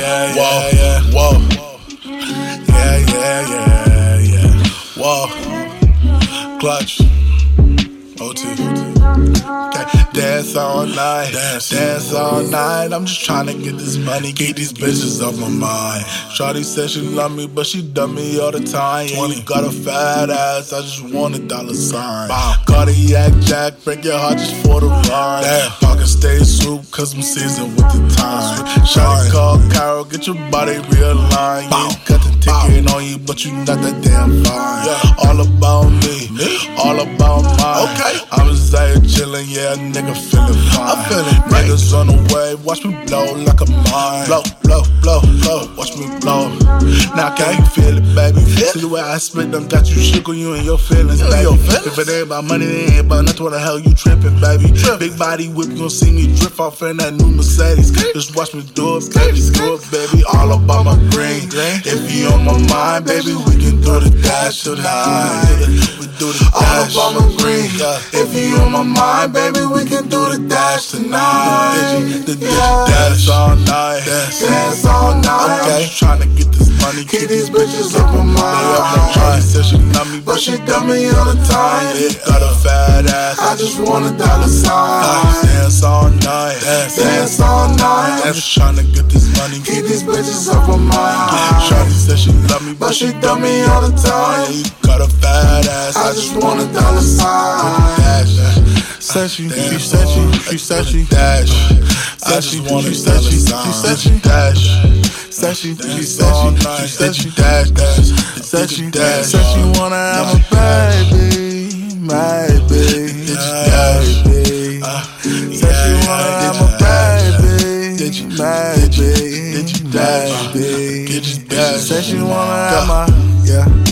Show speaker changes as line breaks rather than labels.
yeah, whoa, yeah, whoa. Yeah, yeah, yeah, yeah. Whoa. Clutch. OT. Dance all night, dance, all night. I'm just trying to get this money, get these bitches off my mind. Shawty said she love me, but she done me all the time. Yeah, you got a fat ass, I just want a dollar sign. Cardiac jack, break your heart just for the ride. Damn. Pocket stay soup, cause I'm seasoned with the time. Shawty call Carol, get your body realigned. You got the ticket on you, but you not that damn fine. All about me, all about mine. Okay. I'm just out here chillin', yeah, nigga feelin' fine. I'm feelin' great. Niggas on the way, watch me blow like a mine. Blow, blow, blow, blow, watch me blow. Now can you feel it, baby? See the way I spit them, got you shook on you and your feelings, baby. Your feelings? If it ain't about money, it ain't about nothing. What the hell you trippin', baby? Big body whip, you gon' see me drift off in that new Mercedes. Just watch me do it, baby, do it, baby. All about my green. If you on my mind, baby, we can do the dash tonight. We do the dash. All about my green. If you on my mind, baby, we can do the dash tonight. The dance all night, dance all night. Okay, trying to get this money, keep these bitches up on mine. Shawty said she love me, but she done me all the time. Yeah, got a fat ass, I just want a dollar sign. Dance all night, dance all night. I'm just trying to get this money, keep these bitches up on mine. Shawty said she love me, but she done me all the time. You got a fat ass, I just want a dollar sign.
Said she, she said she, she said she
dash.
Said she, she said she, she said she
dash.
Uh, said she, she said she, she said she
dash, dash.
Said she, said she wanna have a baby, my baby, baby. Said she wanna have a baby, my baby, baby. Said she wanna have my, yeah.